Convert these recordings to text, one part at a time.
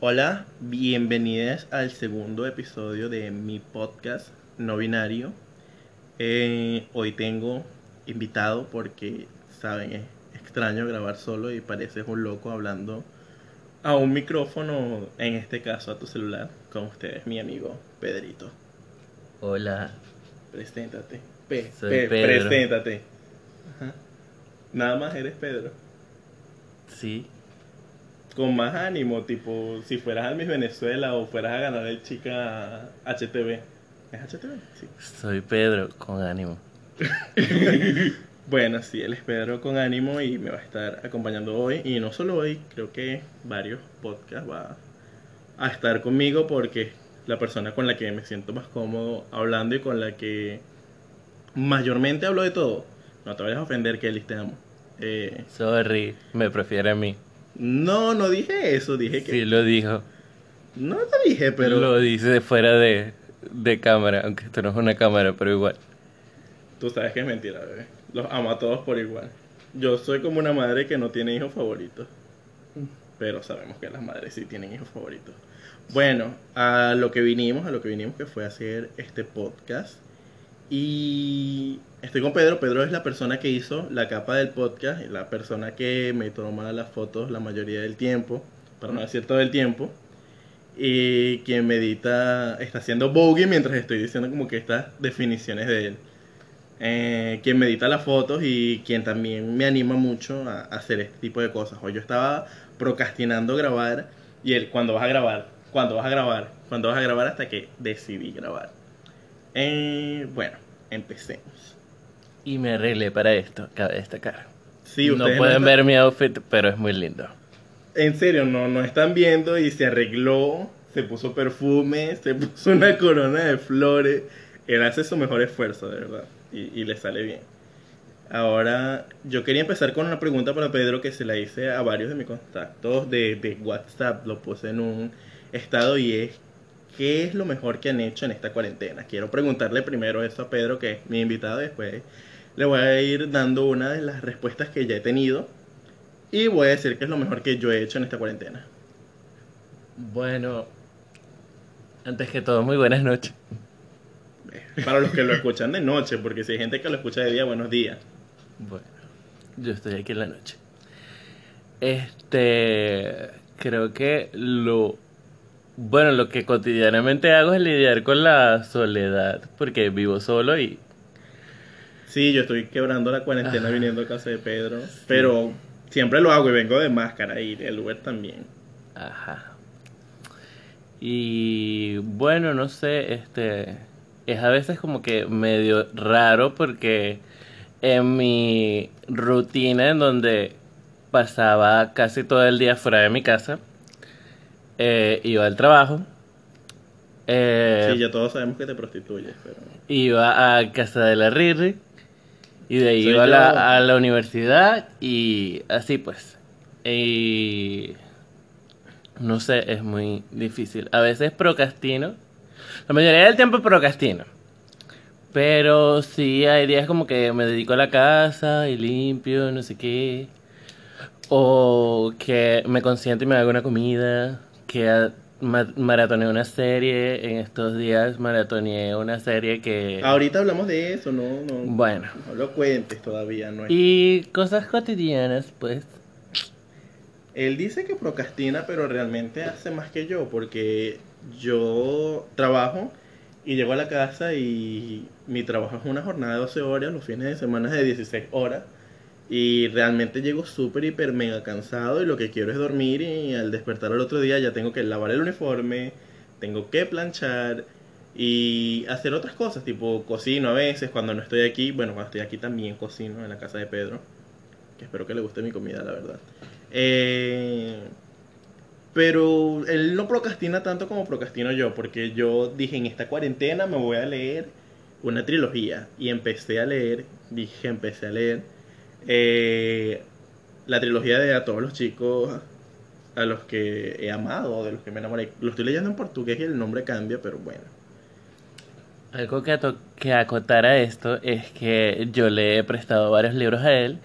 Hola, bienvenidas al segundo episodio de mi podcast no binario. Eh, hoy tengo invitado porque, saben, es extraño grabar solo y pareces un loco hablando a un micrófono, en este caso a tu celular, con ustedes, mi amigo Pedrito. Hola, Preséntate. Pe, Soy pe- Pedro. Preséntate. Ajá. Nada más eres Pedro. sí, Con más ánimo, tipo, si fueras al Miss Venezuela o fueras a ganar el chica HTV. ¿Es HTV? Sí. soy Pedro, con ánimo. Bueno, sí, él es Pedro con ánimo y me va a estar acompañando hoy. Y no solo hoy, creo que varios podcasts va a estar conmigo porque es la persona con la que me siento más cómodo hablando y con la que mayormente hablo de todo. No te vayas a ofender, Kelly, te amo. Eh, Sorry, me prefiere a mí. No, no dije eso, dije que... Sí lo dijo, No te dije, pero... lo dice fuera de, de cámara, aunque esto no es una cámara, pero igual. Tú sabes que es mentira, bebé. Los amo a todos por igual. Yo soy como una madre que no tiene hijos favoritos. Pero sabemos que las madres sí tienen hijos favoritos. Bueno, a lo que vinimos, a lo que vinimos que fue hacer este podcast. Y estoy con Pedro. Pedro es la persona que hizo la capa del podcast, la persona que me toma las fotos la mayoría del tiempo, para no decir todo el tiempo. Y quien me edita, está haciendo bogey mientras estoy diciendo como que estas definiciones de él eh, quien me edita las fotos y quien también me anima mucho a, a hacer este tipo de cosas. Hoy yo estaba procrastinando grabar y él, ¿cuándo vas a grabar? ¿Cuándo vas a grabar? ¿Cuándo vas a grabar? Hasta que decidí grabar. Eh, bueno, empecemos. Y me arreglé para esto, cabe destacar. Sí, no pueden están- ver mi outfit, pero es muy lindo. En serio, no, no están viendo y se arregló, se puso perfume, se puso una corona de flores. Él hace su mejor esfuerzo, de verdad, y, y le sale bien. Ahora, yo quería empezar con una pregunta para Pedro que se la hice a varios de mis contactos de, de WhatsApp, lo puse en un estado y es, ¿qué es lo mejor que han hecho en esta cuarentena? Quiero preguntarle primero eso a Pedro, que es mi invitado, y después le voy a ir dando una de las respuestas que ya he tenido y voy a decir que es lo mejor que yo he hecho en esta cuarentena. Bueno, antes que todo, muy buenas noches. Para los que lo escuchan de noche, porque si hay gente que lo escucha de día, buenos días. Bueno, yo estoy aquí en la noche. Este, creo que lo, bueno, lo que cotidianamente hago es lidiar con la soledad, porque vivo solo y Sí, yo estoy quebrando la cuarentena viniendo a casa de Pedro, pero siempre lo hago y vengo de máscara y el Uber también. Ajá. Y bueno, no sé, este es a veces como que medio raro porque en mi rutina en donde pasaba casi todo el día fuera de mi casa, eh, iba al trabajo, eh, Sí, ya todos sabemos que te prostituyes, pero... iba a casa de la Riri y de ahí Soy iba a yo. la, a la universidad y así pues. Y no sé, es muy difícil. A veces procrastino. La mayoría del tiempo procrastino. Pero sí hay días como que me dedico a la casa y limpio, no sé qué. O que me consiento y me hago una comida. Que ma- maratoneé una serie. En estos días maratoneé una serie que... Ahorita hablamos de eso, no, no, Bueno. no lo cuentes todavía, no. Y cosas cotidianas, pues. Él dice que procrastina, pero realmente hace más que yo, porque yo trabajo y llego a la casa y mi trabajo es una jornada de 12 horas, los fines de semana es de 16 horas. Y realmente llego súper, hiper, mega cansado y lo que quiero es dormir y al despertar al otro día ya tengo que lavar el uniforme, tengo que planchar y hacer otras cosas, tipo cocino a veces cuando no estoy aquí, bueno, cuando estoy aquí también cocino en la casa de Pedro, que espero que le guste mi comida, la verdad. Eh, pero él no procrastina tanto como procrastino yo, porque yo dije en esta cuarentena me voy a leer una trilogía y empecé a leer, dije empecé a leer eh, la trilogía de A todos los chicos a los que he amado, de los que me enamoré. Lo estoy leyendo en portugués y el nombre cambia, pero bueno. Algo que, que acotar a esto es que yo le he prestado varios libros a él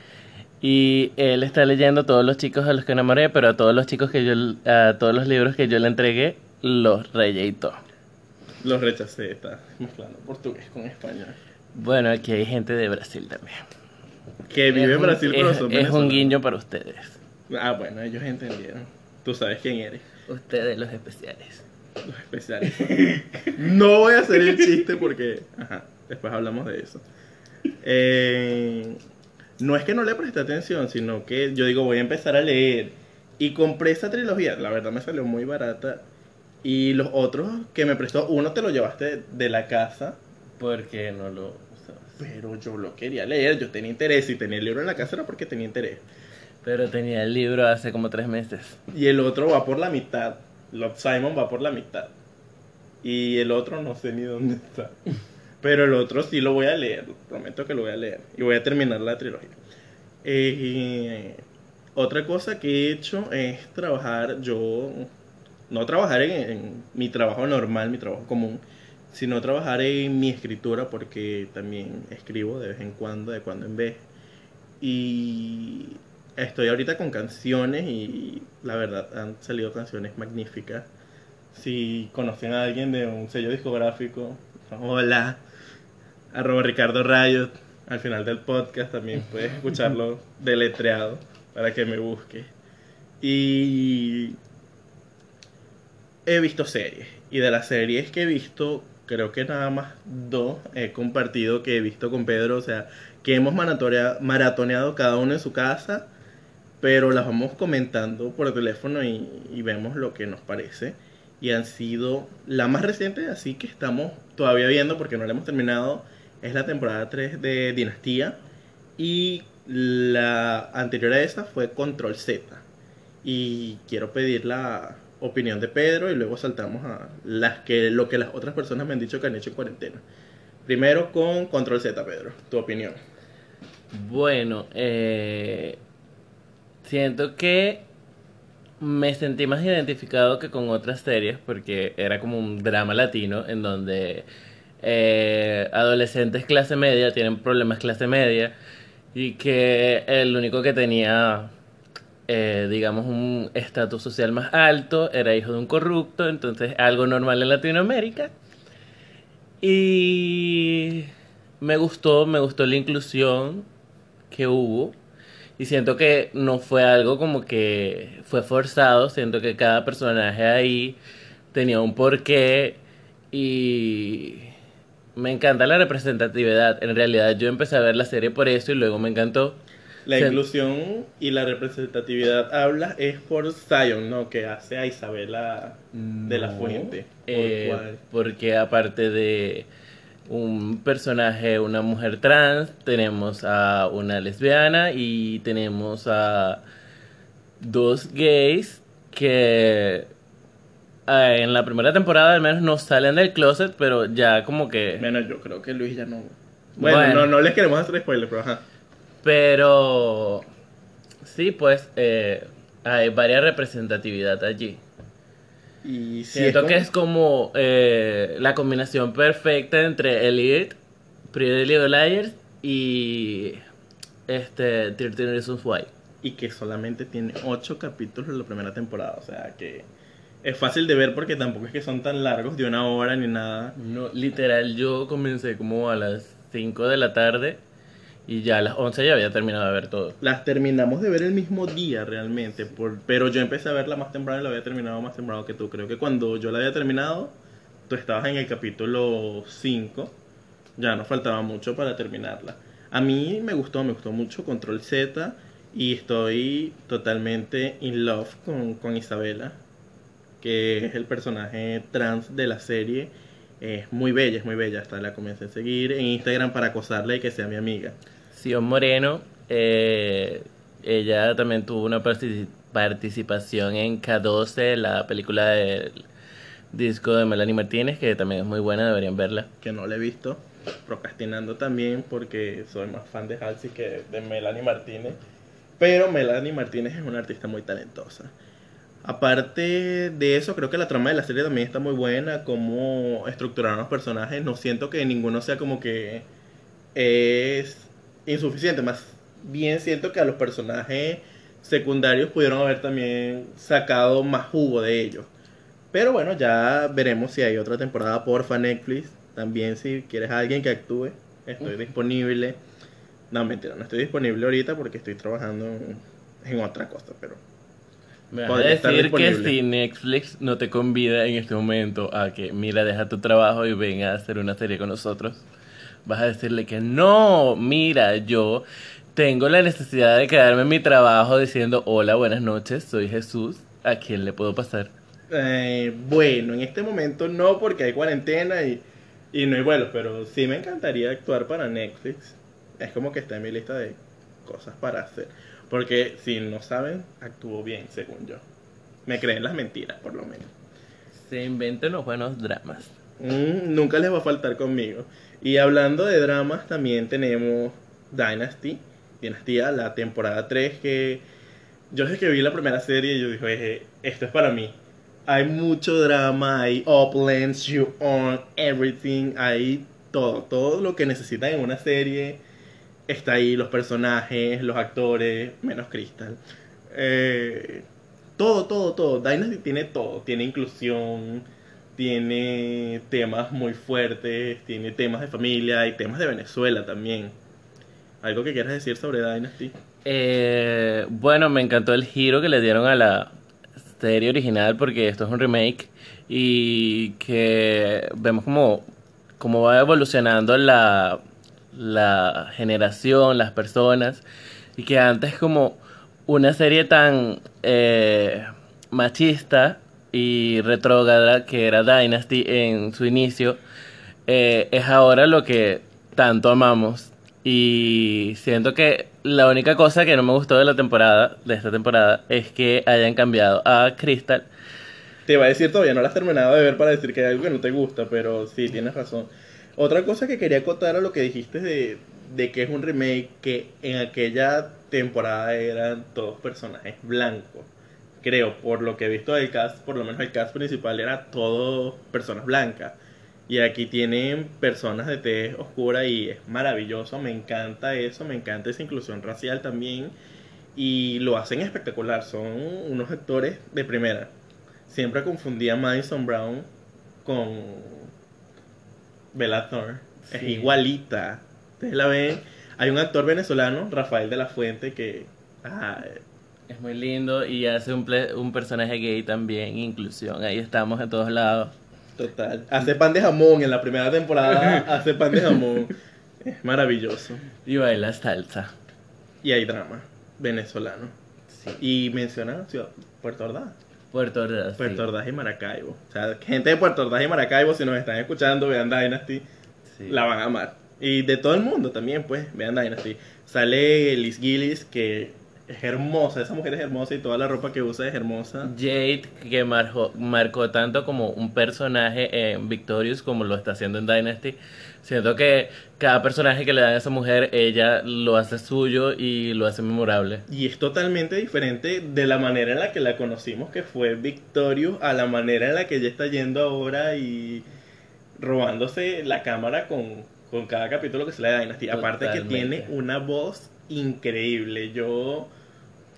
Y él está leyendo todos los chicos a los que enamoré, pero a todos los chicos que yo, a todos los libros que yo le entregué, los reyeitó. Los rechacé, está mezclando portugués con español. Bueno, aquí hay gente de Brasil también. Que vive Es en un- Brasil, pero es, son es un guiño para ustedes. Ah, bueno, ellos entendieron. Tú sabes quién eres. Ustedes los especiales. Los especiales. no voy a hacer el chiste porque. Ajá, después hablamos de eso. Eh, no es que no le presté atención, sino que yo digo, voy a empezar a leer. Y compré esa trilogía. La verdad me salió muy barata. Y los otros que me prestó, uno te lo llevaste de la casa. Porque no lo. Pero yo lo quería leer, yo tenía interés. Si tenía el libro en la casa era porque tenía interés. Pero tenía el libro hace como tres meses. Y el otro va por la mitad. Lord Simon va por la mitad. Y el otro no sé ni dónde está. Pero el otro sí lo voy a leer. Prometo que lo voy a leer. Y voy a terminar la trilogía. Eh, otra cosa que he hecho es trabajar. Yo. No trabajar en, en mi trabajo normal, mi trabajo común. Sino trabajar en mi escritura. Porque también escribo de vez en cuando, de cuando en vez. Y estoy ahorita con canciones y la verdad han salido canciones magníficas. Si conocen a alguien de un sello discográfico, hola, arroba Ricardo Rayos, al final del podcast también puedes escucharlo deletreado para que me busque. Y he visto series. Y de las series que he visto, creo que nada más dos he compartido que he visto con Pedro. O sea, que hemos maratoneado cada uno en su casa. Pero las vamos comentando por teléfono y, vemos lo que nos parece. Y han sido la más reciente, así que estamos todavía viendo porque no la hemos terminado. Es la temporada 3 de Dinastía. Y la anterior a esa fue Control Z. Y quiero pedir la opinión de Pedro y luego saltamos a las que, lo que las otras personas me han dicho que han hecho en cuarentena. Primero con Control Z, Pedro, tu opinión. Bueno, eh, siento que me sentí más identificado que con otras series porque era como un drama latino en donde eh, adolescentes clase media tienen problemas clase media y que el único que tenía, eh, digamos, un estatus social más alto era hijo de un corrupto, entonces algo normal en Latinoamérica. Y me gustó, me gustó la inclusión que hubo. Y siento que no fue algo como que fue forzado, siento que cada personaje ahí tenía un porqué y me encanta la representatividad. En realidad yo empecé a ver la serie por eso y luego me encantó. La inclusión y la representatividad habla es por Zion, ¿no? Que hace a Isabela de la Fuente. ¿Por eh, porque aparte de un personaje, una mujer trans, tenemos a una lesbiana y tenemos a dos gays que eh, en la primera temporada al menos no salen del closet, pero ya como que... Bueno, yo creo que Luis ya no. Bueno, Bueno. No, no les queremos hacer spoilers, pero ajá. Pero sí, pues eh, hay varias representatividad allí. Y si Siento como- que es como eh, la combinación perfecta entre Elite, Pretty Little Liars y este 13 Reasons Why. Y que solamente tiene 8 capítulos en la primera temporada. O sea que es fácil de ver porque tampoco es que son tan largos, de una hora ni nada. No, literal, yo comencé como a las 5 de la tarde y ya a las 11 ya había terminado de ver todo. Las terminamos de ver el mismo día realmente, por, pero yo empecé a verla más temprano y la había terminado más temprano que tú. Creo que cuando yo la había terminado, tú estabas en el capítulo 5, ya nos faltaba mucho para terminarla. A mí me gustó, me gustó mucho Control Z y estoy totalmente in love con, con Isabela, que es el personaje trans de la serie. Es muy bella, es muy bella. Hasta la comencé a seguir en Instagram para acosarla y que sea mi amiga. Moreno, eh, ella también tuvo una partici- participación en K12, la película del disco de Melanie Martínez, que también es muy buena, deberían verla. que no la he visto, procrastinando también porque soy más fan de Halsey que de Melanie Martínez. Pero Melanie Martínez es una artista muy talentosa. Aparte de eso, creo que la trama de la serie también está muy buena, cómo estructuraron los personajes. No siento que ninguno sea como que es insuficiente, más, bien siento que a los personajes secundarios pudieron haber también sacado más jugo de ellos. Pero bueno, ya veremos si hay otra temporada, porfa, Netflix. También si quieres a alguien que actúe, estoy disponible. No, mentira, no estoy disponible ahorita porque estoy trabajando en, otra cosa, pero... Me vas a decir que si Netflix no te convida en este momento a que, mira, deja tu trabajo y venga a hacer una serie con nosotros, vas a decirle que no, mira, yo tengo la necesidad de quedarme en mi trabajo diciendo, hola, buenas noches, soy Jesús, ¿a quién le puedo pasar? Eh, bueno, en este momento no porque hay cuarentena y, y no hay vuelos, pero sí me encantaría actuar para Netflix. Es como que está en mi lista de cosas para hacer. Porque si no saben, actúo bien, según yo. Me creen las mentiras, por lo menos. Se inventan los buenos dramas. Mm, nunca les va a faltar conmigo. Y hablando de dramas, también tenemos Dynasty. Dinastía, la temporada 3 que yo desde que vi la primera serie yo dije, "Eje, esto es para mí. Hay mucho drama, hay uplands, you own everything, hay todo, todo lo que necesitan en una serie está ahí, los personajes, los actores, menos Crystal. Eh, todo, todo, todo. Dynasty tiene todo. Tiene inclusión, tiene temas muy fuertes, tiene temas de familia y temas de Venezuela también. ¿Algo que quieras decir sobre Dynasty? Eh, bueno, me encantó el giro que le dieron a la serie original porque esto es un remake y que vemos como, como va evolucionando la, la generación, las personas y que antes como una serie tan eh, machista y retrógrada que era Dynasty en su inicio eh, es ahora lo que tanto amamos y siento que la única cosa que no me gustó de la temporada, de esta temporada, es que hayan cambiado a Crystal. Te iba a decir todavía, no la has terminado de ver para decir que hay algo que no te gusta, pero sí, tienes razón. Otra cosa que quería acotar a lo que dijiste de, de que es un remake, que en aquella temporada eran todos personajes blancos. Creo, por lo que he visto del cast, por lo menos el cast principal era todo personas blancas. Y aquí tienen personas de tez oscura y es maravilloso, me encanta eso, me encanta esa inclusión racial también. Y lo hacen espectacular, son unos actores de primera. Siempre confundía a Madison Brown con Bella Thorne. Es igualita. Ustedes la ven. Hay un actor venezolano, Rafael de la Fuente, que... ah, Es muy lindo y hace un, ple- un personaje gay también, inclusión. Ahí estamos en todos lados. total. Hace pan de jamón en la primera temporada. hace pan de jamón. Es maravilloso. Y baila salsa. Y hay drama venezolano. Sí. Y menciona Ciudad- Puerto Ordaz. Puerto Ordaz. sí. Puerto Ordaz y Maracaibo. O sea, gente de Puerto Ordaz y Maracaibo, si nos están escuchando, vean Dynasty, Sí. la van a amar. Y de todo el mundo también, pues, vean Dynasty. Sale Liz Gillis, que es hermosa, esa mujer es hermosa y toda la ropa que usa es hermosa. Jade, que marcó, marcó tanto como un personaje en Victorious como lo está haciendo en Dynasty. Siento que cada personaje que le dan a esa mujer, ella lo hace suyo y lo hace memorable. Y es totalmente diferente de la manera en la que la conocimos, que fue Victorious, a la manera en la que ella está yendo ahora y robándose la cámara con, con cada capítulo que se le da Dynasty. Aparte que tiene una voz increíble. Yo,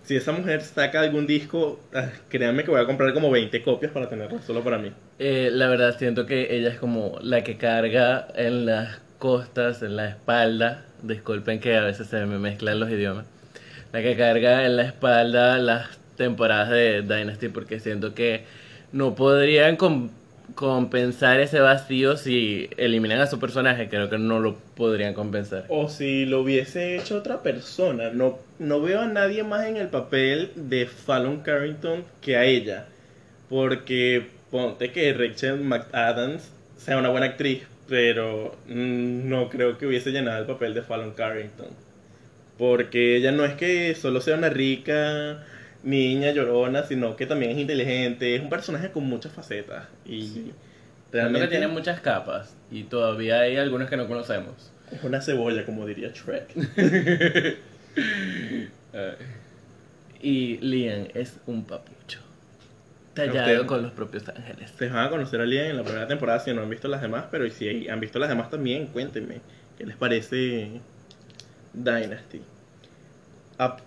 si esa mujer saca algún disco, ah, créanme que voy a comprar como 20 copias para tenerlo solo para mí. Eh, la verdad, siento que ella es como la que carga en las costas, en la espalda. Disculpen que a veces se me mezclan los idiomas. La que carga en la espalda las temporadas de Dynasty porque siento que no podrían compensar ese vacío si eliminan a su personaje. Creo que no lo podrían compensar. O si lo hubiese hecho otra persona. No, no veo a nadie más en el papel de Fallon Carrington que a ella. Porque ponte que Rachel McAdams sea una buena actriz, pero no creo que hubiese llenado el papel de Fallon Carrington. Porque ella no es que solo sea una rica niña llorona, sino que también es inteligente. Es un personaje con muchas facetas. Y Siento realmente que tiene muchas capas y todavía hay algunas que no conocemos. es una cebolla, como diría Shrek. Y Liam es un papucho. Tallado con los propios ángeles. Ustedes van a conocer a Liam en la primera temporada si no han visto las demás, pero si han visto las demás también, cuéntenme qué les parece Dynasty. ah,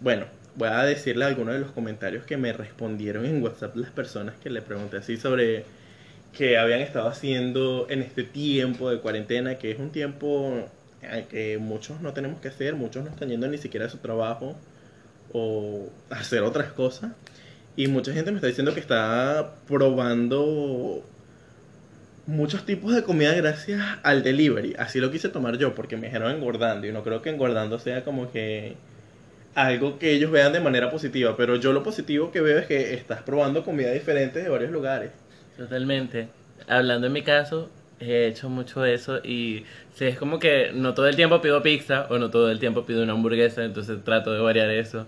bueno, voy a decirle algunos de los comentarios que me respondieron en WhatsApp las personas que le pregunté así sobre que habían estado haciendo en este tiempo de cuarentena, que es un tiempo en que muchos no tenemos que hacer, muchos no están yendo ni siquiera a su trabajo o hacer otras cosas. Y mucha gente me está diciendo que está probando muchos tipos de comida gracias al delivery. Así lo quise tomar yo porque me dijeron engordando y no creo que engordando sea como que algo que ellos vean de manera positiva, pero yo lo positivo que veo es que estás probando comida diferente de varios lugares. Totalmente. Hablando en mi caso, he hecho mucho eso y sí, es como que no todo el tiempo pido pizza o no todo el tiempo pido una hamburguesa, entonces trato de variar eso.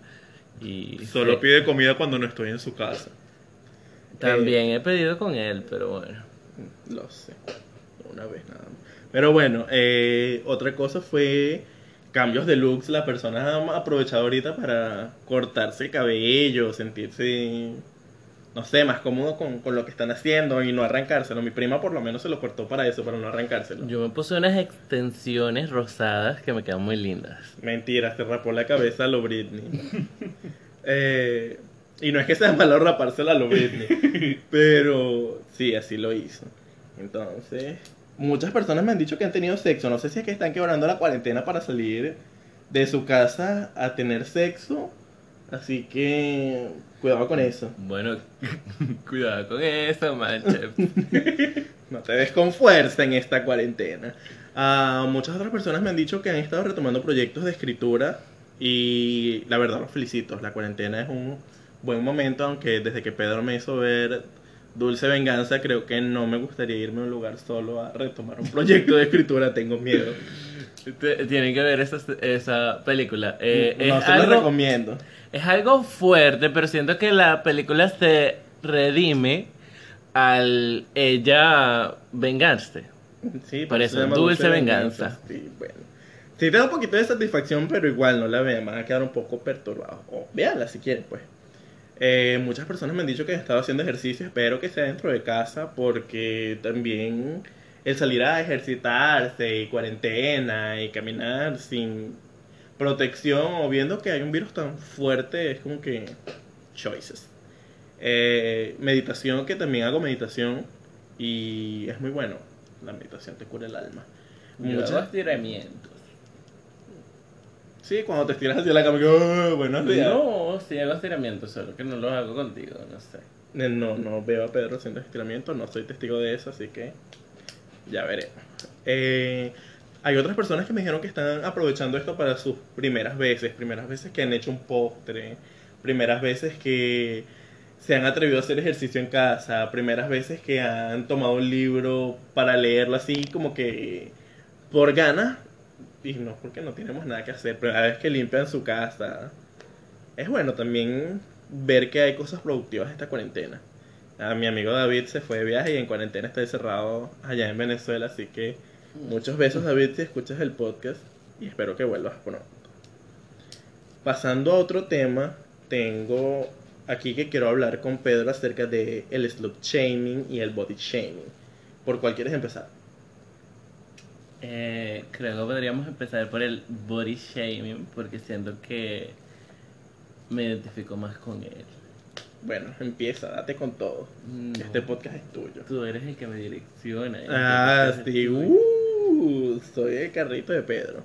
Y Solo sí, pide comida cuando no estoy en su casa. También he pedido con él, pero bueno. Lo sé. Una vez nada más. Pero bueno, eh, otra cosa fue cambios de looks. Las personas han aprovechado ahorita para cortarse el cabello, sentirse, no sé, más cómodo con, con lo que están haciendo y no arrancárselo. Mi prima por lo menos se lo cortó para eso, para no arrancárselo. Yo me puse unas extensiones rosadas que me quedan muy lindas. Mentira, se rapó la cabeza a lo Britney. Eh, y no es que sea malo rapársela a lo Britney, pero sí, así lo hizo. Entonces, muchas personas me han dicho que han tenido sexo. No sé si es que están quebrando la cuarentena para salir de su casa a tener sexo. Así que, cuidado con eso. Bueno, cuidado con eso, manche. No te des con fuerza en esta cuarentena. Ah, muchas otras personas me han dicho que han estado retomando proyectos de escritura y la verdad los felicito. La cuarentena es un buen momento, aunque desde que Pedro me hizo ver Dulce Venganza, creo que no me gustaría irme a un lugar solo a retomar un proyecto de escritura. Tengo miedo. Tienen que ver esa, esa película. Eh, no es, se lo algo, recomiendo. es algo fuerte, pero siento que la película se redime al ella vengarse. Sí, Por pero eso, llama Dulce Venganza. Sí, bueno. Sí, te da un poquito de satisfacción, pero igual no la vean, van a quedar un poco perturbados. O véanla si quieren, pues. Eh, muchas personas me han dicho que han estado haciendo ejercicio, espero que sea dentro de casa, porque también el salir a ejercitarse y cuarentena y caminar sin protección o viendo que hay un virus tan fuerte es como que choices. Eh, meditación, que también hago meditación y es muy bueno. La meditación te cura el alma. Muchas- estiramientos. Sí, cuando te estiras hacia la cama, que, "Oh, buenos días. No, sí hago estiramientos, solo que no los hago contigo, no sé. No, no veo a Pedro haciendo estiramiento, no soy testigo de eso, así que ya veremos. Eh, hay otras personas que me dijeron que están aprovechando esto para sus primeras veces, primeras veces que han hecho un postre, primeras veces que se han atrevido a hacer ejercicio en casa, primeras veces que han tomado un libro para leerlo así como que por ganas y no porque no tenemos nada que hacer, primera vez que limpian su casa. Es bueno también ver que hay cosas productivas esta cuarentena. A mi amigo David se fue de viaje y en cuarentena está encerrado allá en Venezuela, así que muchos besos David si escuchas el podcast y espero que vuelvas pronto. Pasando a otro tema, tengo aquí que quiero hablar con Pedro acerca de el slut shaming y el body shaming. ¿Por cuál quieres empezar? Eh, creo que podríamos empezar por el body shaming, porque siento que me identifico más con él. Bueno, empieza, date con todo. No. Este podcast es tuyo. Tú eres el que me direcciona. Ah, sí. Uh, soy el carrito de Pedro.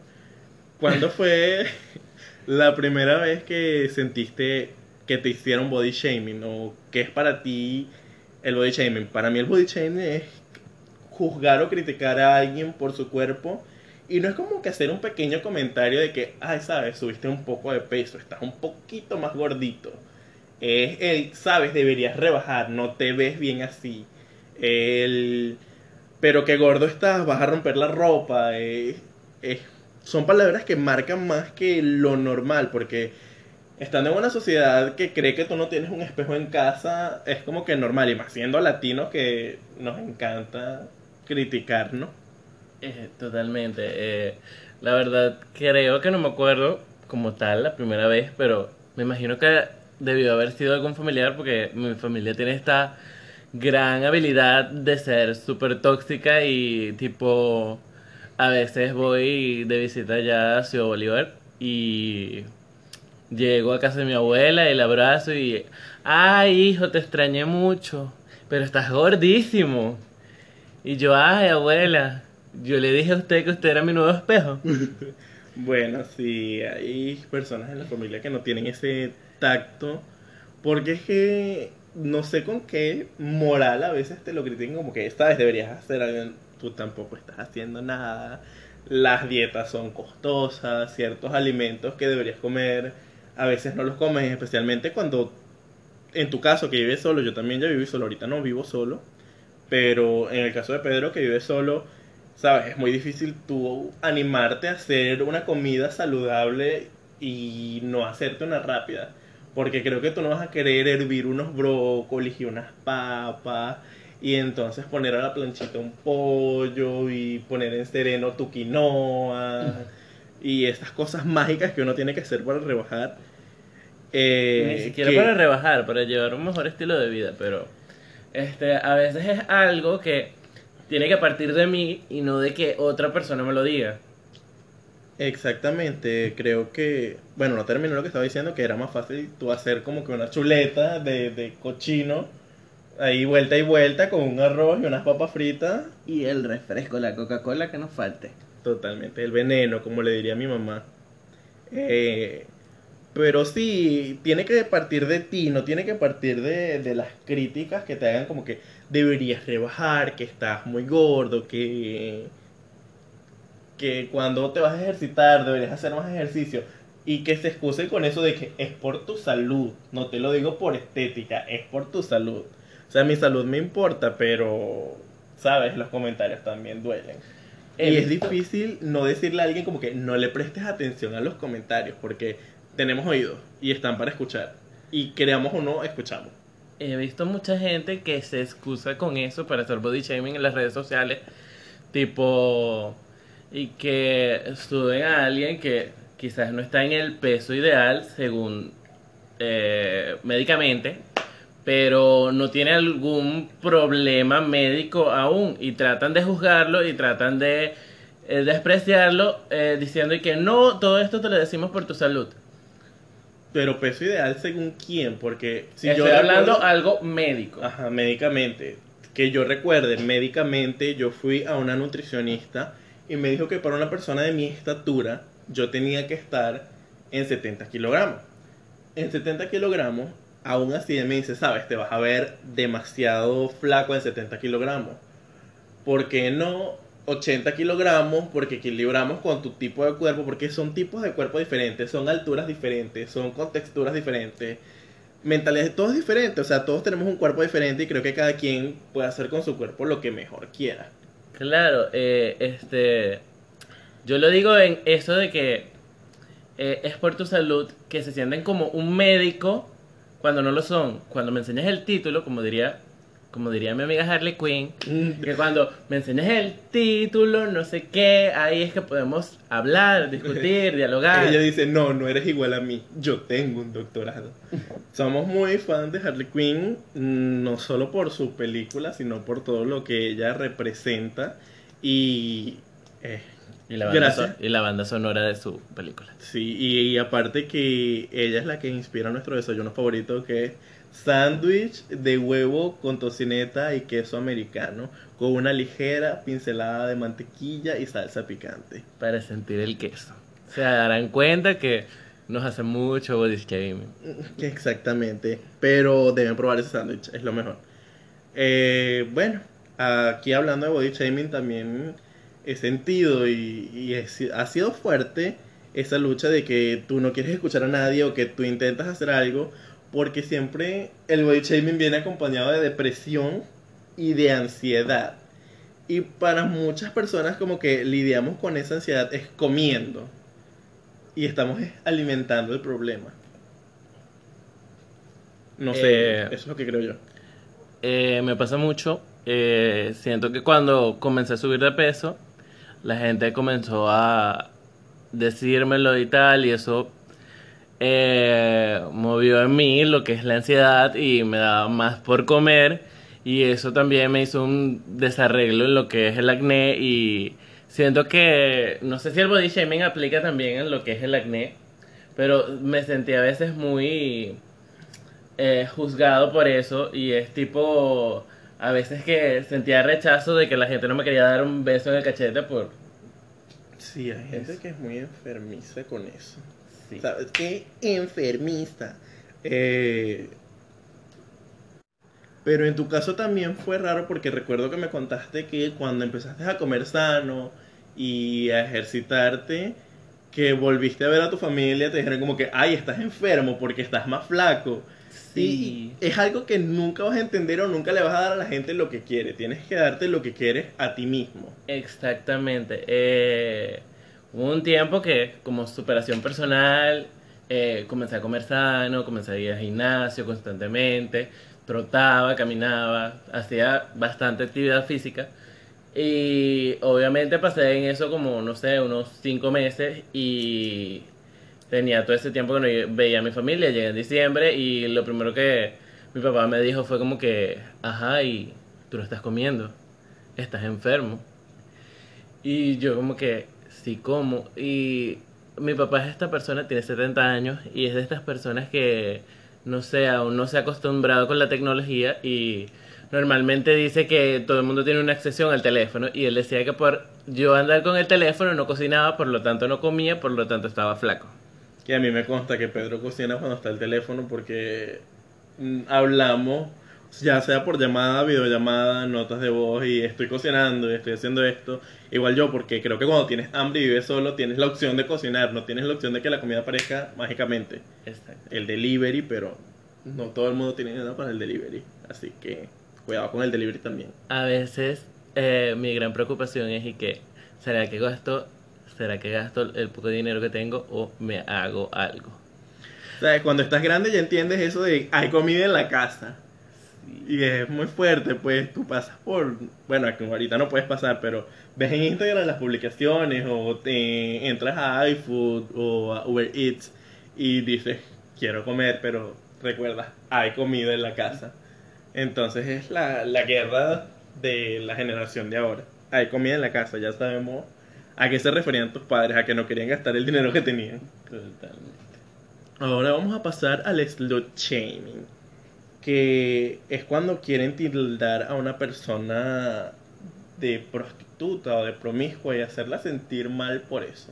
¿Cuándo fue la primera vez que sentiste que te hicieron body shaming? ¿O qué es para ti el body shaming? Para mí el body shaming es juzgar o criticar a alguien por su cuerpo. Y no es como que hacer un pequeño comentario de que, ay, sabes, subiste un poco de peso, estás un poquito más gordito. Es el, sabes, deberías rebajar, no te ves bien así. El, pero que gordo estás, vas a romper la ropa. eh, eh, son palabras que marcan más que lo normal, porque estando en una sociedad que cree que tú no tienes un espejo en casa, es como que normal, y más siendo latinos que nos encanta criticar, ¿no? Eh, totalmente. eh, la verdad, creo que no me acuerdo como tal la primera vez, pero me imagino que debió haber sido algún familiar porque mi familia tiene esta gran habilidad de ser súper tóxica y tipo a veces voy de visita allá a Ciudad Bolívar y llego a casa de mi abuela y la abrazo y, ay hijo, te extrañé mucho, pero estás gordísimo. Y yo, ay abuela, yo le dije a usted que usted era mi nuevo espejo. Bueno, sí, hay personas en la familia que no tienen ese tacto, porque es que no sé con qué moral a veces te lo critican como que esta vez deberías hacer algo, tú tampoco estás haciendo nada, las dietas son costosas, ciertos alimentos que deberías comer, a veces no los comes, especialmente cuando, en tu caso que vives solo, yo también ya viví solo, ahorita no vivo solo, pero en el caso de Pedro que vive solo, sabes, es muy difícil tú animarte a hacer una comida saludable y no hacerte una rápida. Porque creo que tú no vas a querer hervir unos brócolis y unas papas y entonces poner a la planchita un pollo y poner en sereno tu quinoa y estas cosas mágicas que uno tiene que hacer para rebajar. Eh, Ni siquiera para rebajar, para llevar un mejor estilo de vida, pero este, a veces es algo que tiene que partir de mí y no de que otra persona me lo diga. Exactamente, creo que, bueno, no terminó lo que estaba diciendo, que era más fácil tú hacer como que una chuleta de, de cochino, ahí vuelta y vuelta con un arroz y unas papas fritas. Y el refresco, la Coca-Cola que nos falte. Totalmente, el veneno, como le diría mi mamá. Eh, pero sí, tiene que partir de ti, no tiene que partir de, de las críticas que te hagan como que deberías rebajar, que estás muy gordo, que que cuando te vas a ejercitar deberías hacer más ejercicio y que se excuse con eso de que es por tu salud, no te lo digo por estética, es por tu salud. O sea, mi salud me importa, pero, sabes, los comentarios también duelen. Y es difícil no decirle a alguien como que no le prestes atención a los comentarios, porque tenemos oídos y están para escuchar. Y creamos o no, escuchamos. He visto mucha gente que se excusa con eso para hacer body shaming en las redes sociales. Tipo, y que suben a alguien que quizás no está en el peso ideal según eh, médicamente, pero no tiene algún problema médico aún y tratan de juzgarlo y tratan de eh, despreciarlo eh, diciendo que no, todo esto te lo decimos por tu salud. Pero peso ideal según quién, porque si Estoy yo hablando algo médico. Ajá, médicamente. Que yo recuerde, médicamente yo fui a una nutricionista y me dijo que para una persona de mi estatura yo tenía que estar en 70 kilogramos. En 70 kilogramos, aún así me dice, sabes, te vas a ver demasiado flaco en 70 kilogramos. ¿Por qué no 80 kilogramos? Porque equilibramos con tu tipo de cuerpo, porque son tipos de cuerpo diferentes, son alturas diferentes, son con texturas diferentes. Mentalidad, todo es diferente, o sea, todos tenemos un cuerpo diferente y creo que cada quien puede hacer con su cuerpo lo que mejor quiera. Claro, eh, este, yo lo digo en eso de que eh, es por tu salud que se sienten como un médico cuando no lo son. Cuando me enseñas el título, como diría como diría mi amiga Harley Quinn, mm. que cuando me el título, no sé qué, ahí es que podemos hablar, discutir, dialogar. Ella dice, no, no eres igual a mí, yo tengo un doctorado. Somos muy fans de Harley Quinn, mm, no solo por su película, sino por todo lo que ella representa y... Eh, y la, banda y la banda sonora de su película. Sí, y, y aparte que ella es la que inspira nuestro desayuno favorito, que es Sándwich de huevo con tocineta y queso americano, con una ligera pincelada de mantequilla y salsa picante. Para sentir el queso. Se darán cuenta que nos hace mucho body shaming. Exactamente. Pero deben probar ese sándwich, es lo mejor. Eh, bueno, aquí hablando de body shaming también he sentido y, y ha sido fuerte esa lucha de que tú no quieres escuchar a nadie o que tú intentas hacer algo porque siempre el body shaming viene acompañado de depresión y de ansiedad. Y para muchas personas como que lidiamos con esa ansiedad es comiendo. Y estamos alimentando el problema. No sé, eh, eso es lo que creo yo. Eh, me pasa mucho. Eh, siento que cuando comencé a subir de peso, la gente comenzó a decírmelo y tal, y eso eh, movió en mí lo que es la ansiedad y me daba más por comer. Y eso también me hizo un desarreglo en lo que es el acné. Y siento que no sé si el body shaming aplica también en lo que es el acné pero me sentí a veces muy eh, juzgado por eso. Y es tipo a veces que sentía rechazo de que la gente no me quería dar un beso en el cachete por Sí, hay gente que es muy enfermiza con eso. Sí. ¿Sabes qué? Enfermiza. Eh, pero en tu caso también fue raro porque recuerdo que me contaste que cuando empezaste a comer sano y a ejercitarte, que volviste a ver a tu familia, te dijeron como que, ay, estás enfermo porque estás más flaco. Sí. Y es algo que nunca vas a entender o nunca le vas a dar a la gente lo que quiere. Tienes que darte lo que quieres a ti mismo. Exactamente. Eh, hubo un tiempo que como superación personal eh, comencé a comer sano, comencé a ir al gimnasio constantemente, trotaba, caminaba, hacía bastante actividad física. Y obviamente pasé en eso como, no sé, unos cinco meses y tenía todo ese tiempo que no veía a mi familia, llegué en diciembre y lo primero que mi papá me dijo fue como que, ajá, y tú no estás comiendo, estás enfermo. Y yo como que, sí como. Y mi papá es esta persona, tiene 70 años y es de estas personas que, no sé, aún no se ha acostumbrado con la tecnología y normalmente dice que todo el mundo tiene una accesión al teléfono y él decía que por yo andar con el teléfono no cocinaba, por lo tanto no comía, por lo tanto estaba flaco. Que a mí me consta que Pedro cocina cuando está el teléfono porque mm, hablamos, ya sea por llamada, videollamada, notas de voz y estoy cocinando y estoy haciendo esto. Igual yo, porque creo que cuando tienes hambre y vives solo, tienes la opción de cocinar, no tienes la opción de que la comida aparezca mágicamente. Exacto. El delivery, pero no todo el mundo tiene dinero para el delivery. Así que cuidado con el delivery también. A veces eh, mi gran preocupación es y que, ¿será que gasto, será que gasto el poco dinero que tengo o me hago algo? Cuando estás grande ya entiendes eso de hay comida en la casa. Y es muy fuerte, pues tú pasas por, bueno, que ahorita no puedes pasar, pero ves en Instagram las publicaciones o te entras a iFood o a Uber Eats y dices, quiero comer, pero recuerda, hay comida en la casa. Entonces es la, la guerra de la generación de ahora. Hay comida en la casa, ya sabemos a qué se referían tus padres, a que no querían gastar el dinero que tenían. Totalmente. Ahora vamos a pasar al slut shaming, que es cuando quieren tildar a una persona de prostituta o de promiscua y hacerla sentir mal por eso.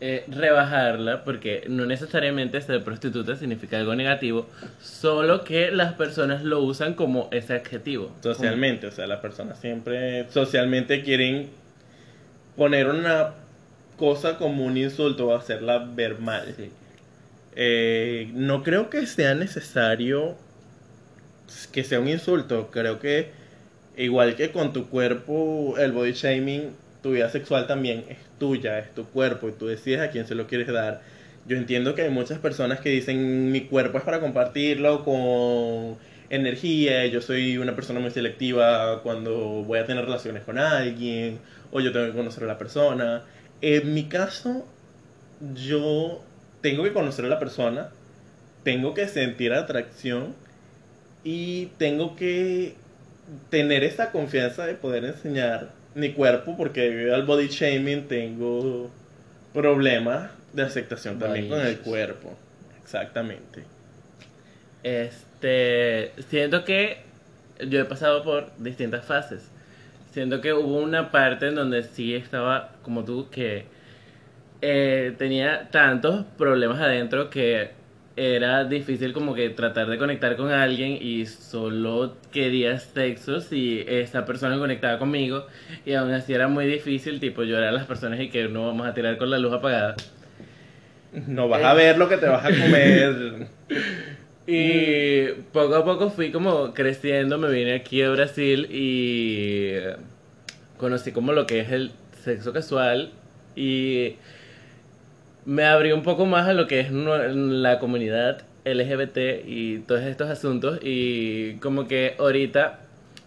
Eh, rebajarla, porque no necesariamente ser prostituta significa algo negativo, solo que las personas lo usan como ese adjetivo. Socialmente, o sea, las personas siempre socialmente quieren poner una cosa como un insulto o hacerla ver mal. Sí. Eh, no creo que sea necesario que sea un insulto. Creo que igual que con tu cuerpo, el body shaming, tu vida sexual también es tuya, es tu cuerpo y tú decides a quién se lo quieres dar. Yo entiendo que hay muchas personas que dicen mi cuerpo es para compartirlo con energía, yo soy una persona muy selectiva cuando voy a tener relaciones con alguien o yo tengo que conocer a la persona. En mi caso, yo tengo que conocer a la persona, tengo que sentir atracción y tengo que tener esa confianza de poder enseñar mi cuerpo porque debido al body shaming tengo problemas de aceptación también con el cuerpo. Exactamente. Este, siento que yo he pasado por distintas fases. Siento que hubo una parte en donde sí estaba como tú que eh, tenía tantos problemas adentro que era difícil como que tratar de conectar con alguien y solo quería sexo si esa persona conectaba conmigo y aún así era muy difícil, tipo llorar a las personas y que no vamos a tirar con la luz apagada. No vas a ver lo que te vas a comer. Y poco a poco fui como creciendo, me vine aquí a Brasil y conocí como lo que es el sexo casual y me abrí un poco más a lo que es la comunidad LGBT y todos estos asuntos y como que ahorita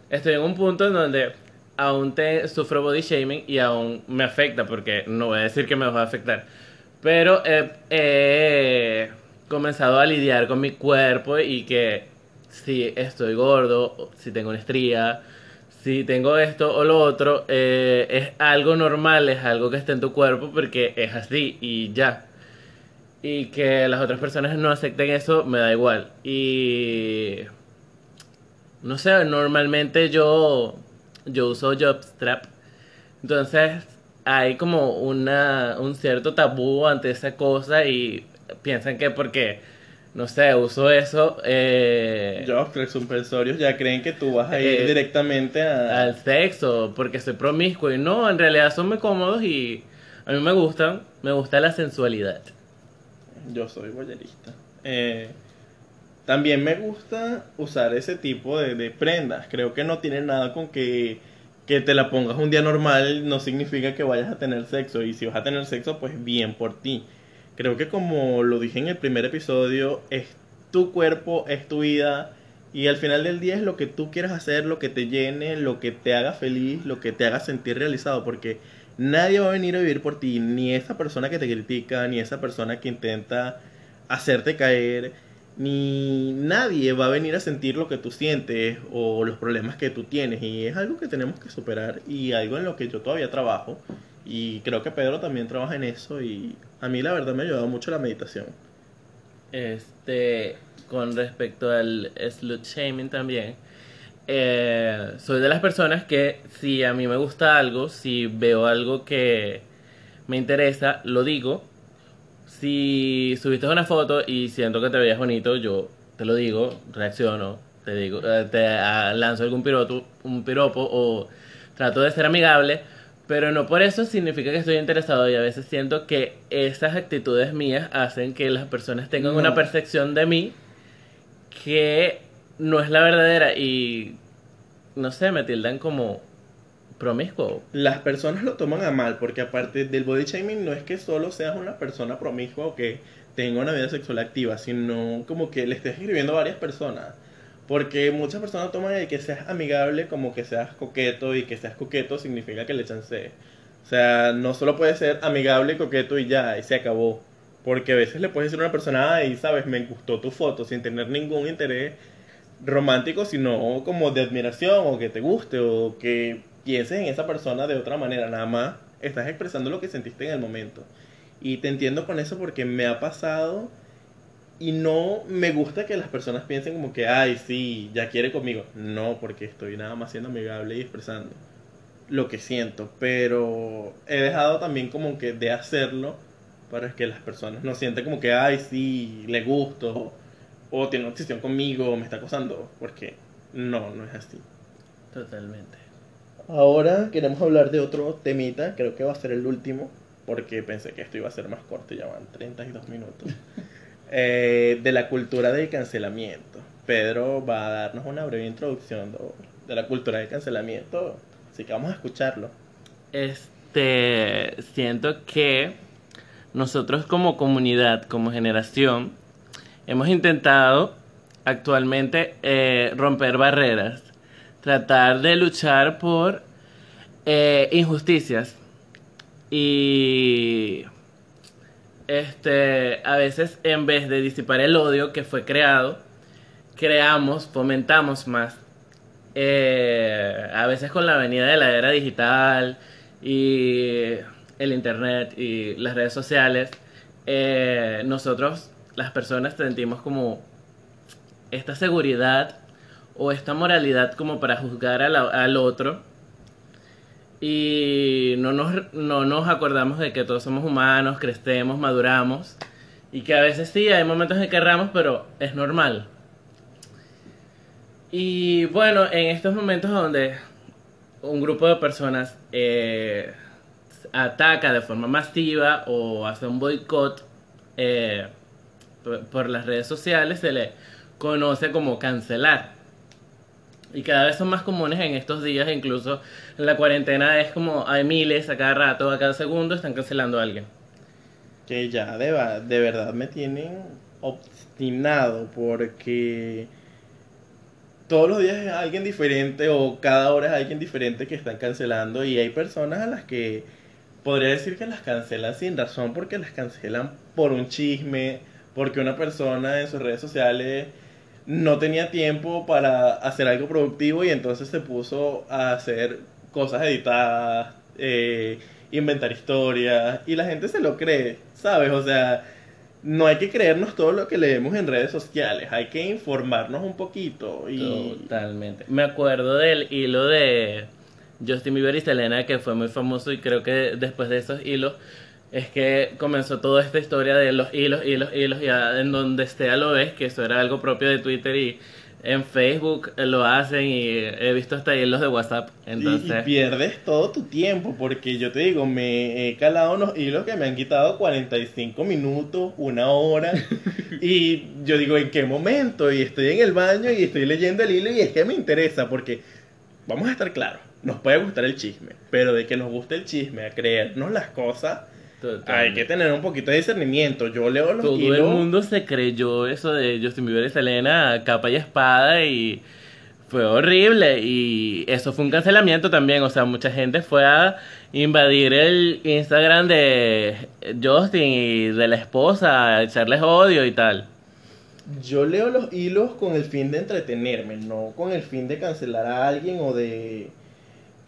estoy en un punto en donde aún te sufro body shaming y aún me afecta porque no voy a decir que me va a afectar pero he, he comenzado a lidiar con mi cuerpo y que si estoy gordo, si tengo una estría, si tengo esto o lo otro, eh, es algo normal, es algo que está en tu cuerpo porque es así y ya. y que las otras personas no acepten eso, me da igual. Y no sé, normalmente yo yo uso Jobstrap. Entonces, hay como una un cierto tabú ante esa cosa y piensan que porque no sé, uso eso eh, Jobstrap, supersorios ya creen que tú vas a ir Eh, directamente a... al sexo porque soy promiscuo y no, en realidad son muy cómodos y a mí me gustan, me gusta la sensualidad. Yo soy boyerista. Eh, también me gusta usar ese tipo de, de prendas. Creo que no tiene nada con que, que te la pongas un día normal, no significa que vayas a tener sexo. Y si vas a tener sexo, pues bien por ti. Creo que como lo dije en el primer episodio, es tu cuerpo, es tu vida. Y al final del día es lo que tú quieras hacer, lo que te llene, lo que te haga feliz, lo que te haga sentir realizado. Porque nadie va a venir a vivir por ti, ni esa persona que te critica, ni esa persona que intenta hacerte caer, ni nadie va a venir a sentir lo que tú sientes o los problemas que tú tienes. Y es algo que tenemos que superar y algo en lo que yo todavía trabajo. Y creo que Pedro también trabaja en eso y a mí la verdad me ha ayudado mucho la meditación. Este, con respecto al slut shaming también, eh, soy de las personas que si a mí me gusta algo, si veo algo que me interesa, lo digo. Si subiste una foto y siento que te veías bonito, yo te lo digo, reacciono, te digo, eh, te ah, lanzo algún piropo, un piropo o trato de ser amigable, pero no por eso significa que estoy interesado y a veces siento que esas actitudes mías hacen que las personas tengan No. una percepción de mí que no es la verdadera y no sé, me tildan como promiscuo. Las personas lo toman a mal porque aparte del body shaming no es que solo seas una persona promiscua o que tenga una vida sexual activa, sino como que le estés escribiendo a varias personas. Porque muchas personas toman el que seas amigable como que seas coqueto y que seas coqueto significa que le chancee. O sea, no solo puede ser amigable, coqueto y ya, y se acabó. Porque a veces le puedes decir a una persona, ay, sabes, me gustó tu foto, sin tener ningún interés romántico, sino como de admiración o que te guste o que pienses en esa persona de otra manera. Nada más estás expresando lo que sentiste en el momento. Y te entiendo con eso porque me ha pasado y no me gusta que las personas piensen como que, ay, sí, ya quiere conmigo. No, porque estoy nada más siendo amigable y expresando lo que siento. Pero he dejado también como que de hacerlo para que las personas no sientan como que, ay, sí, le gusto o tiene una obsesión conmigo o me está acosando. Porque no, no es así. Totalmente. Ahora queremos hablar de otro temita, creo que va a ser el último, porque pensé que esto iba a ser más corto, ya van 32 minutos. Eh, de la cultura del cancelamiento. Pedro va a darnos una breve introducción de, la cultura del cancelamiento, así que vamos a escucharlo. Este, siento que nosotros como comunidad, como generación, hemos intentado actualmente eh, romper barreras, tratar de luchar por eh, injusticias y este, a veces en vez de disipar el odio que fue creado, creamos, fomentamos más. Eh, a veces con la venida de la era digital y el internet y las redes sociales, eh, nosotros, las personas, sentimos como esta seguridad o esta moralidad como para juzgar al otro y no nos, no nos acordamos de que todos somos humanos, crecemos, maduramos y que a veces sí, hay momentos en que erramos, pero es normal. Y bueno, en estos momentos donde un grupo de personas eh, ataca de forma masiva o hace un boicot eh, por, por las redes sociales, se le conoce como cancelar. Y cada vez son más comunes en estos días, incluso en la cuarentena es como hay miles a cada rato, a cada segundo están cancelando a alguien. que ya de, de verdad me tienen obstinado porque todos los días es alguien diferente o cada hora es alguien diferente que están cancelando y hay personas a las que podría decir que las cancelan sin razón porque las cancelan por un chisme, porque una persona en sus redes sociales no tenía tiempo para hacer algo productivo y entonces se puso a hacer cosas editadas, eh, inventar historias y la gente se lo cree, ¿sabes? O sea, no hay que creernos todo lo que leemos en redes sociales, hay que informarnos un poquito. Y... Totalmente. Me acuerdo del hilo de Justin Bieber y Selena, que fue muy famoso y creo que después de esos hilos es que comenzó toda esta historia de los hilos, hilos, hilos, ya en donde sea lo ves, que eso era algo propio de Twitter y en Facebook lo hacen y he visto hasta hilos de WhatsApp. Entonces... Y, pierdes todo tu tiempo, porque yo te digo, me he calado unos hilos que me han quitado 45 minutos, una hora, y yo digo, ¿en qué momento? Y estoy en el baño y estoy leyendo el hilo y es que me interesa, porque vamos a estar claros, nos puede gustar el chisme, pero de que nos guste el chisme, a creernos las cosas hay que tener un poquito de discernimiento. Yo leo los Todo el mundo se creyó eso de Justin Bieber y Selena capa y espada y fue horrible. Y eso fue un cancelamiento también. O sea, mucha gente fue a invadir el Instagram de Justin y de la esposa, a echarles odio y tal. Yo leo los hilos con el fin de entretenerme, no con el fin de cancelar a alguien o de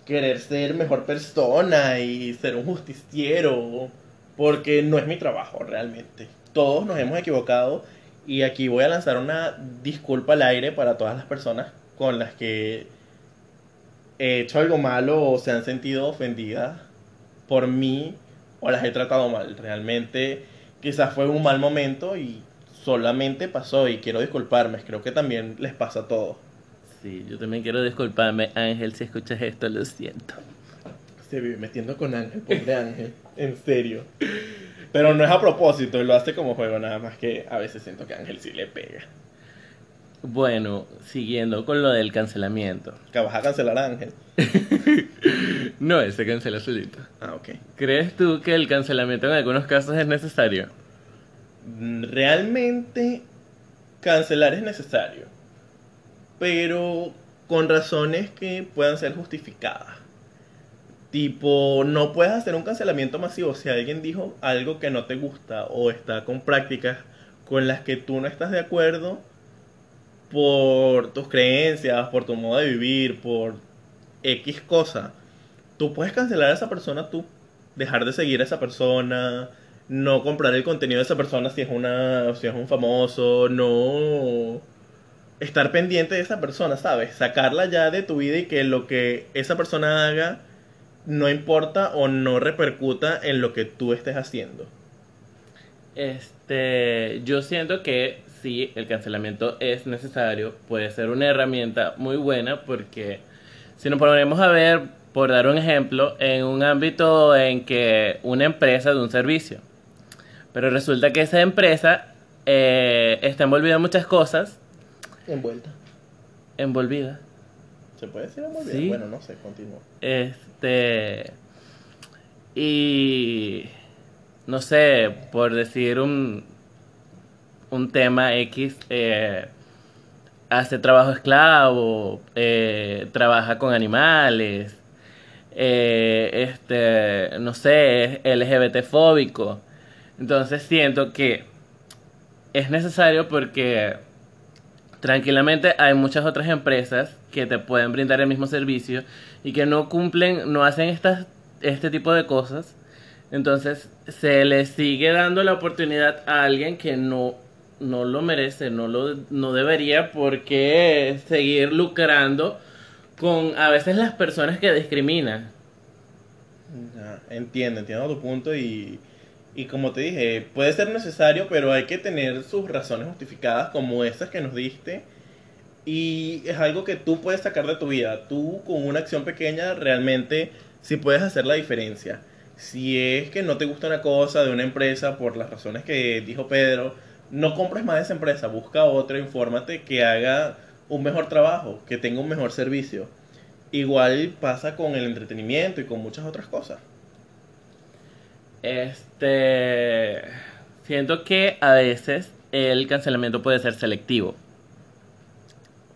querer ser mejor persona y ser un justiciero, porque no es mi trabajo realmente. Todos nos hemos equivocado y aquí voy a lanzar una disculpa al aire para todas las personas con las que he hecho algo malo o se han sentido ofendidas por mí o las he tratado mal. Realmente quizás fue un mal momento y solamente pasó y quiero disculparme. Creo que también les pasa a todos. Sí, yo también quiero disculparme, Ángel, si escuchas esto, lo siento. Se vive metiendo con Ángel, pobre Ángel, en serio. Pero no es a propósito, lo hace como juego, nada más que a veces siento que Ángel sí le pega. Bueno, siguiendo con lo del cancelamiento. ¿Que vas a cancelar a Ángel? no, él se cancela solito. Ah, ok. ¿Crees tú que el cancelamiento en algunos casos es necesario? Realmente, cancelar es necesario pero con razones que puedan ser justificadas. Tipo, no puedes hacer un cancelamiento masivo si alguien dijo algo que no te gusta o está con prácticas con las que tú no estás de acuerdo por tus creencias, por tu modo de vivir, por X cosa. Tú puedes cancelar a esa persona tú, dejar de seguir a esa persona, no comprar el contenido de esa persona si es una si es un famoso, no estar pendiente de esa persona, ¿sabes? Sacarla ya de tu vida y que lo que esa persona haga no importa o no repercuta en lo que tú estés haciendo. Este, yo siento que sí, el cancelamiento es necesario, puede ser una herramienta muy buena porque si nos ponemos a ver, por dar un ejemplo, en un ámbito en que una empresa de un servicio, pero resulta que esa empresa eh, está envolvida en muchas cosas Envuelta. Envolvida. ¿Se puede decir envolvida? Bueno, no sé, continúa. Este. Y. No sé, por decir un. Un tema X. Eh, hace trabajo esclavo. Eh, trabaja con animales. Eh, este. No sé, es LGBT fóbico. Entonces siento que. Es necesario porque tranquilamente hay muchas otras empresas que te pueden brindar el mismo servicio y que no cumplen, no hacen estas, este tipo de cosas. Entonces se le sigue dando la oportunidad a alguien que no, no lo merece, no, lo, no debería porque seguir lucrando con a veces las personas que discriminan. entiendo, entiendo tu punto y y como te dije, puede ser necesario, pero hay que tener sus razones justificadas como esas que nos diste. Y es algo que tú puedes sacar de tu vida. Tú con una acción pequeña realmente sí puedes hacer la diferencia. Si es que no te gusta una cosa de una empresa por las razones que dijo Pedro, no compres más de esa empresa, busca otra, infórmate que haga un mejor trabajo, que tenga un mejor servicio. Igual pasa con el entretenimiento y con muchas otras cosas. Este. Siento que a veces el cancelamiento puede ser selectivo.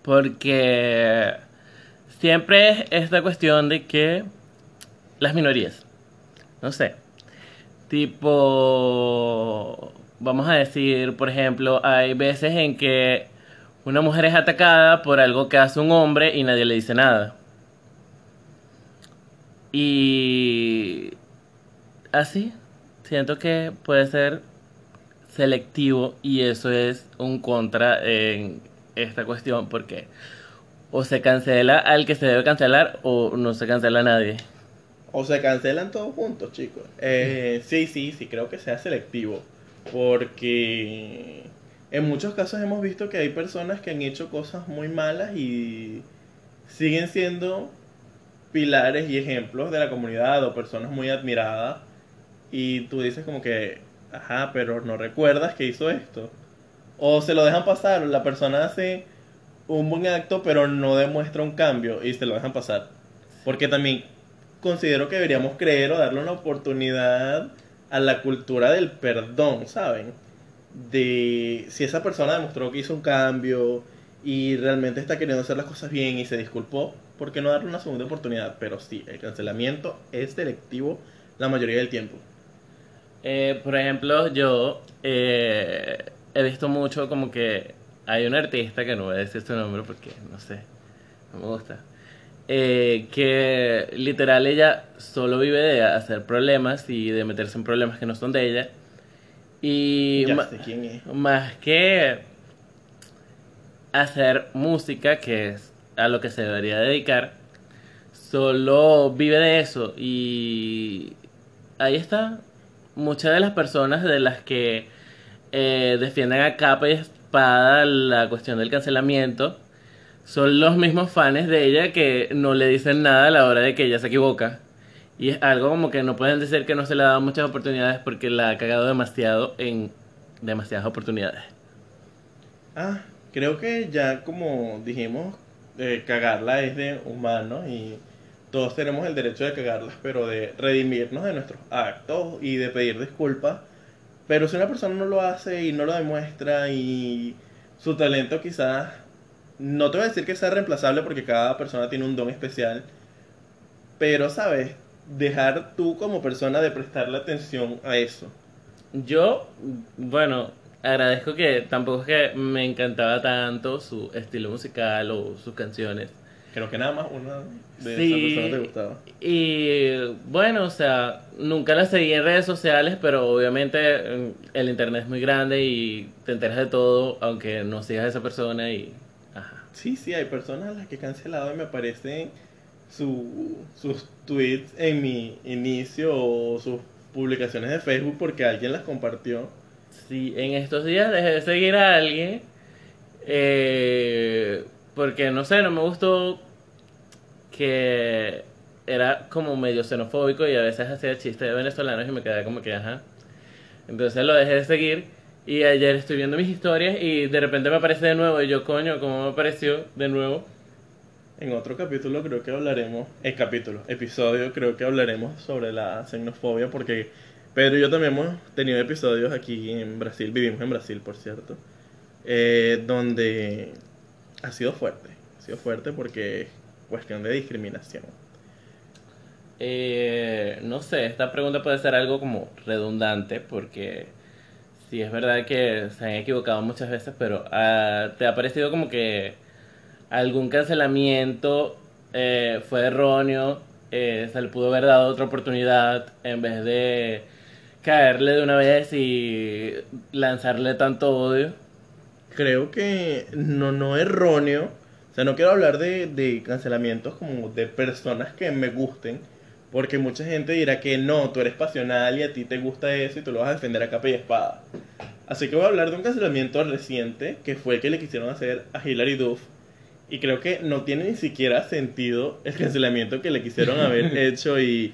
Porque siempre es esta cuestión de que las minorías, no sé, tipo, vamos a decir, por ejemplo, hay veces en que una mujer es atacada por algo que hace un hombre y nadie le dice nada. Y así, siento que puede ser selectivo y eso es un contra en esta cuestión porque o se cancela al que se debe cancelar o no se cancela a nadie. O se cancelan todos juntos, chicos. Eh, sí, sí, sí, creo que sea selectivo. Porque en muchos casos hemos visto que hay personas que han hecho cosas muy malas y siguen siendo pilares y ejemplos de la comunidad o personas muy admiradas. Y tú dices como que, ajá, pero no recuerdas que hizo esto. O se lo dejan pasar, la persona hace un buen acto pero no demuestra un cambio y se lo dejan pasar. Porque también considero que deberíamos creer o darle una oportunidad a la cultura del perdón, ¿saben? De si esa persona demostró que hizo un cambio y realmente está queriendo hacer las cosas bien y se disculpó, ¿por qué no darle una segunda oportunidad? Pero sí, el cancelamiento es selectivo la mayoría del tiempo. Eh, por ejemplo, yo eh, he visto mucho como que hay un artista que no voy a decir su nombre porque no sé, no me gusta eh, que literal ella solo vive de hacer problemas y de meterse en problemas que no son de ella. Y más que hacer música, que es a lo que se debería dedicar, solo vive de eso. Y ahí está. Muchas de las personas de las que eh, defienden a capa y espada la cuestión del cancelamiento son los mismos fans de ella que no le dicen nada a la hora de que ella se equivoca. Y es algo como que no pueden decir que no se le ha dado muchas oportunidades porque la ha cagado demasiado en demasiadas oportunidades. Ah, creo que ya como dijimos, eh, cagarla es de humano y todos tenemos el derecho de cagarlas, pero de redimirnos de nuestros actos y de pedir disculpas. Pero si una persona no lo hace y no lo demuestra y su talento quizás no te voy a decir que sea reemplazable porque cada persona tiene un don especial, pero sabes, dejar tú como persona de prestarle atención a eso. Yo, bueno, agradezco que tampoco es que me encantaba tanto su estilo musical o sus canciones. Creo que nada más una de esas personas te gustaba. Y bueno, o sea, nunca la seguí en redes sociales, pero obviamente el internet es muy grande y te enteras de todo, aunque no sigas a esa persona y Sí, sí, hay personas a las que he cancelado y me aparecen su, sus tweets en mi inicio o sus publicaciones de Facebook porque alguien las compartió. Sí, en estos días dejé de seguir a alguien eh, porque no sé, no me gustó que era como medio xenofóbico y a veces hacía chistes de venezolanos y me quedaba como que ajá. Entonces lo dejé de seguir y ayer estoy viendo mis historias y de repente me aparece de nuevo y yo, coño, ¿cómo me apareció de nuevo? En otro capítulo creo que hablaremos, el capítulo, episodio, creo que hablaremos sobre la xenofobia porque Pedro y yo también hemos tenido episodios aquí en Brasil, vivimos en Brasil por cierto, eh, donde ha sido fuerte, ha sido fuerte porque es cuestión de discriminación. Eh, no sé, esta pregunta puede ser algo como redundante porque sí, es verdad que se han equivocado muchas veces, pero ah, ¿te ha parecido como que algún cancelamiento eh, fue erróneo? Eh, se le pudo haber dado otra oportunidad en vez de caerle de una vez y lanzarle tanto odio? Creo que no, no erróneo. O sea, no quiero hablar de, de cancelamientos como de personas que me gusten, porque mucha gente dirá que no, tú eres pasional y a ti te gusta eso y tú lo vas a defender a capa y espada. Así que voy a hablar de un cancelamiento reciente que fue el que le quisieron hacer a Hilary Duff. Y creo que no tiene ni siquiera sentido el cancelamiento que le quisieron haber hecho y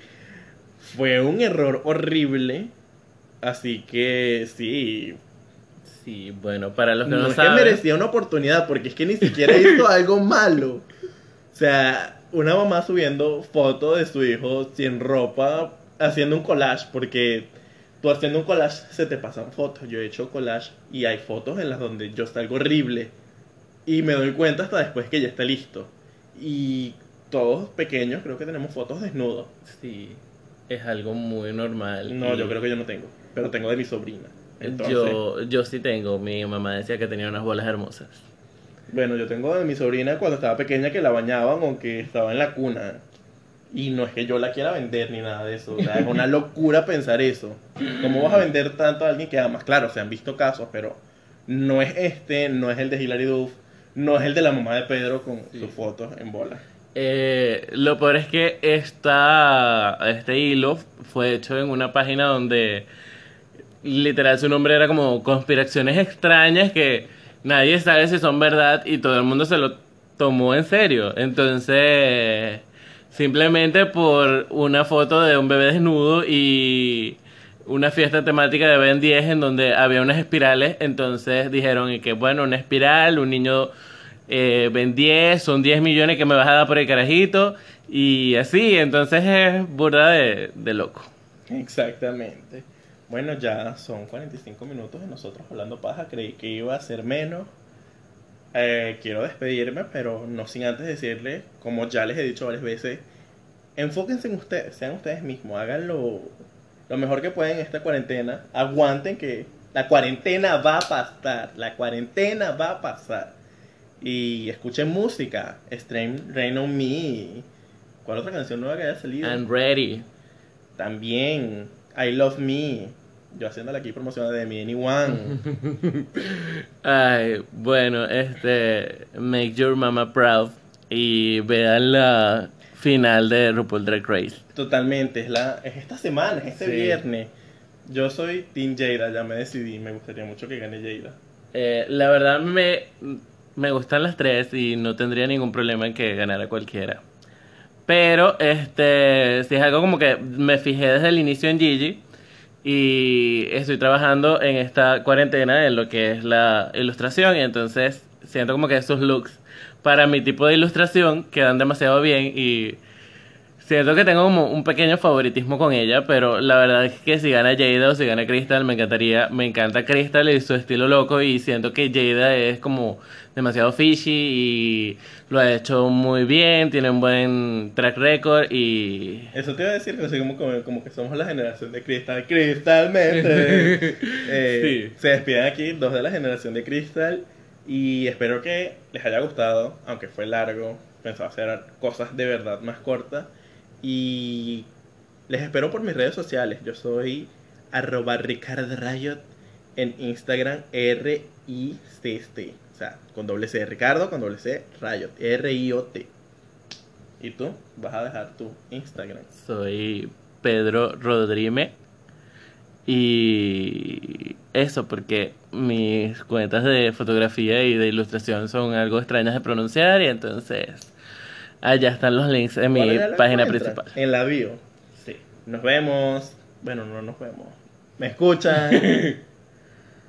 fue un error horrible. Así que sí. Sí, bueno, para los que no, no es que merecía una oportunidad porque es que ni siquiera hizo algo malo. O sea, una mamá subiendo fotos de su hijo sin ropa, haciendo un collage, porque tú haciendo un collage se te pasan fotos. Yo he hecho collage y hay fotos en las donde yo salgo horrible. Y me doy cuenta hasta después que ya está listo. Y todos pequeños creo que tenemos fotos desnudos. Sí, es algo muy normal. No, yo creo que yo no tengo, pero tengo de mi sobrina. Yo, yo sí tengo, mi mamá decía que tenía unas bolas hermosas. Bueno, yo tengo de mi sobrina cuando estaba pequeña que la bañaban o que estaba en la cuna. Y no es que yo la quiera vender ni nada de eso. O sea, es una locura pensar eso. ¿Cómo vas a vender tanto a alguien que además, claro, se han visto casos, pero no es este, no es el de Hilary Duff, no es el de la mamá de Pedro con sus fotos en bola. Eh, lo peor es que esta, este hilo fue hecho en una página donde literal su nombre era como conspiraciones extrañas que nadie sabe si son verdad y todo el mundo se lo tomó en serio. Entonces, simplemente por una foto de un bebé desnudo y una fiesta temática de Ben 10 en donde había unas espirales, entonces dijeron y que bueno, una espiral, un niño eh, Ben 10, son 10 millones que me vas a dar por el carajito y así, entonces es burda de, de loco. Exactamente. Bueno, ya son 45 minutos de nosotros hablando paja. Creí que iba a ser menos. Eh, quiero despedirme, pero no sin antes decirle, como ya les he dicho varias veces, enfóquense en ustedes, sean ustedes mismos, háganlo lo mejor que pueden en esta cuarentena. Aguanten que la cuarentena va a pasar, la cuarentena va a pasar. Y escuchen música, Stream Rain on Me. ¿Cuál otra canción nueva que haya salido? I'm ready. También I Love Me. Yo haciéndole aquí promoción de Me Anyone. Ay, bueno, este, Make Your Mama Proud y vean la final de RuPaul Drag Race. Totalmente, es, la, es esta semana, es este Sí. viernes. Yo soy Team Jada, ya me decidí, me gustaría mucho que gane Jada. Eh, la verdad me, me gustan las tres y no tendría ningún problema en que ganara cualquiera. Pero este si es algo como que me fijé desde el inicio en Gigi y estoy trabajando en esta cuarentena en lo que es la ilustración y entonces siento como que esos looks para mi tipo de ilustración quedan demasiado bien y siento que tengo como un pequeño favoritismo con ella, pero la verdad es que si gana Jada o si gana Crystal me encantaría, me encanta Crystal y su estilo loco y siento que Jada es como demasiado fishy y lo ha hecho muy bien, tiene un buen track record y Eso te iba a decir, que como, como, como que somos la generación de Crystal. Cristalmente. Eh, Sí. Se despiden aquí dos de la generación de Crystal. Y espero que les haya gustado, aunque fue largo. Pensaba hacer cosas de verdad más cortas. Y les espero por mis redes sociales. Yo soy arroba Ricardo Riot en Instagram R-I-C-T. O sea, con doble C Ricardo, con doble C Riot. R-I-O-T. ¿Y tú? Vas a dejar tu Instagram. soy Pedro Rodrime y eso porque mis cuentas de fotografía y de ilustración son algo extrañas de pronunciar y entonces allá están los links en mi ¿Cuál era la página principal. En la bio. Sí. Nos vemos. Bueno, no nos vemos. ¿Me escuchan?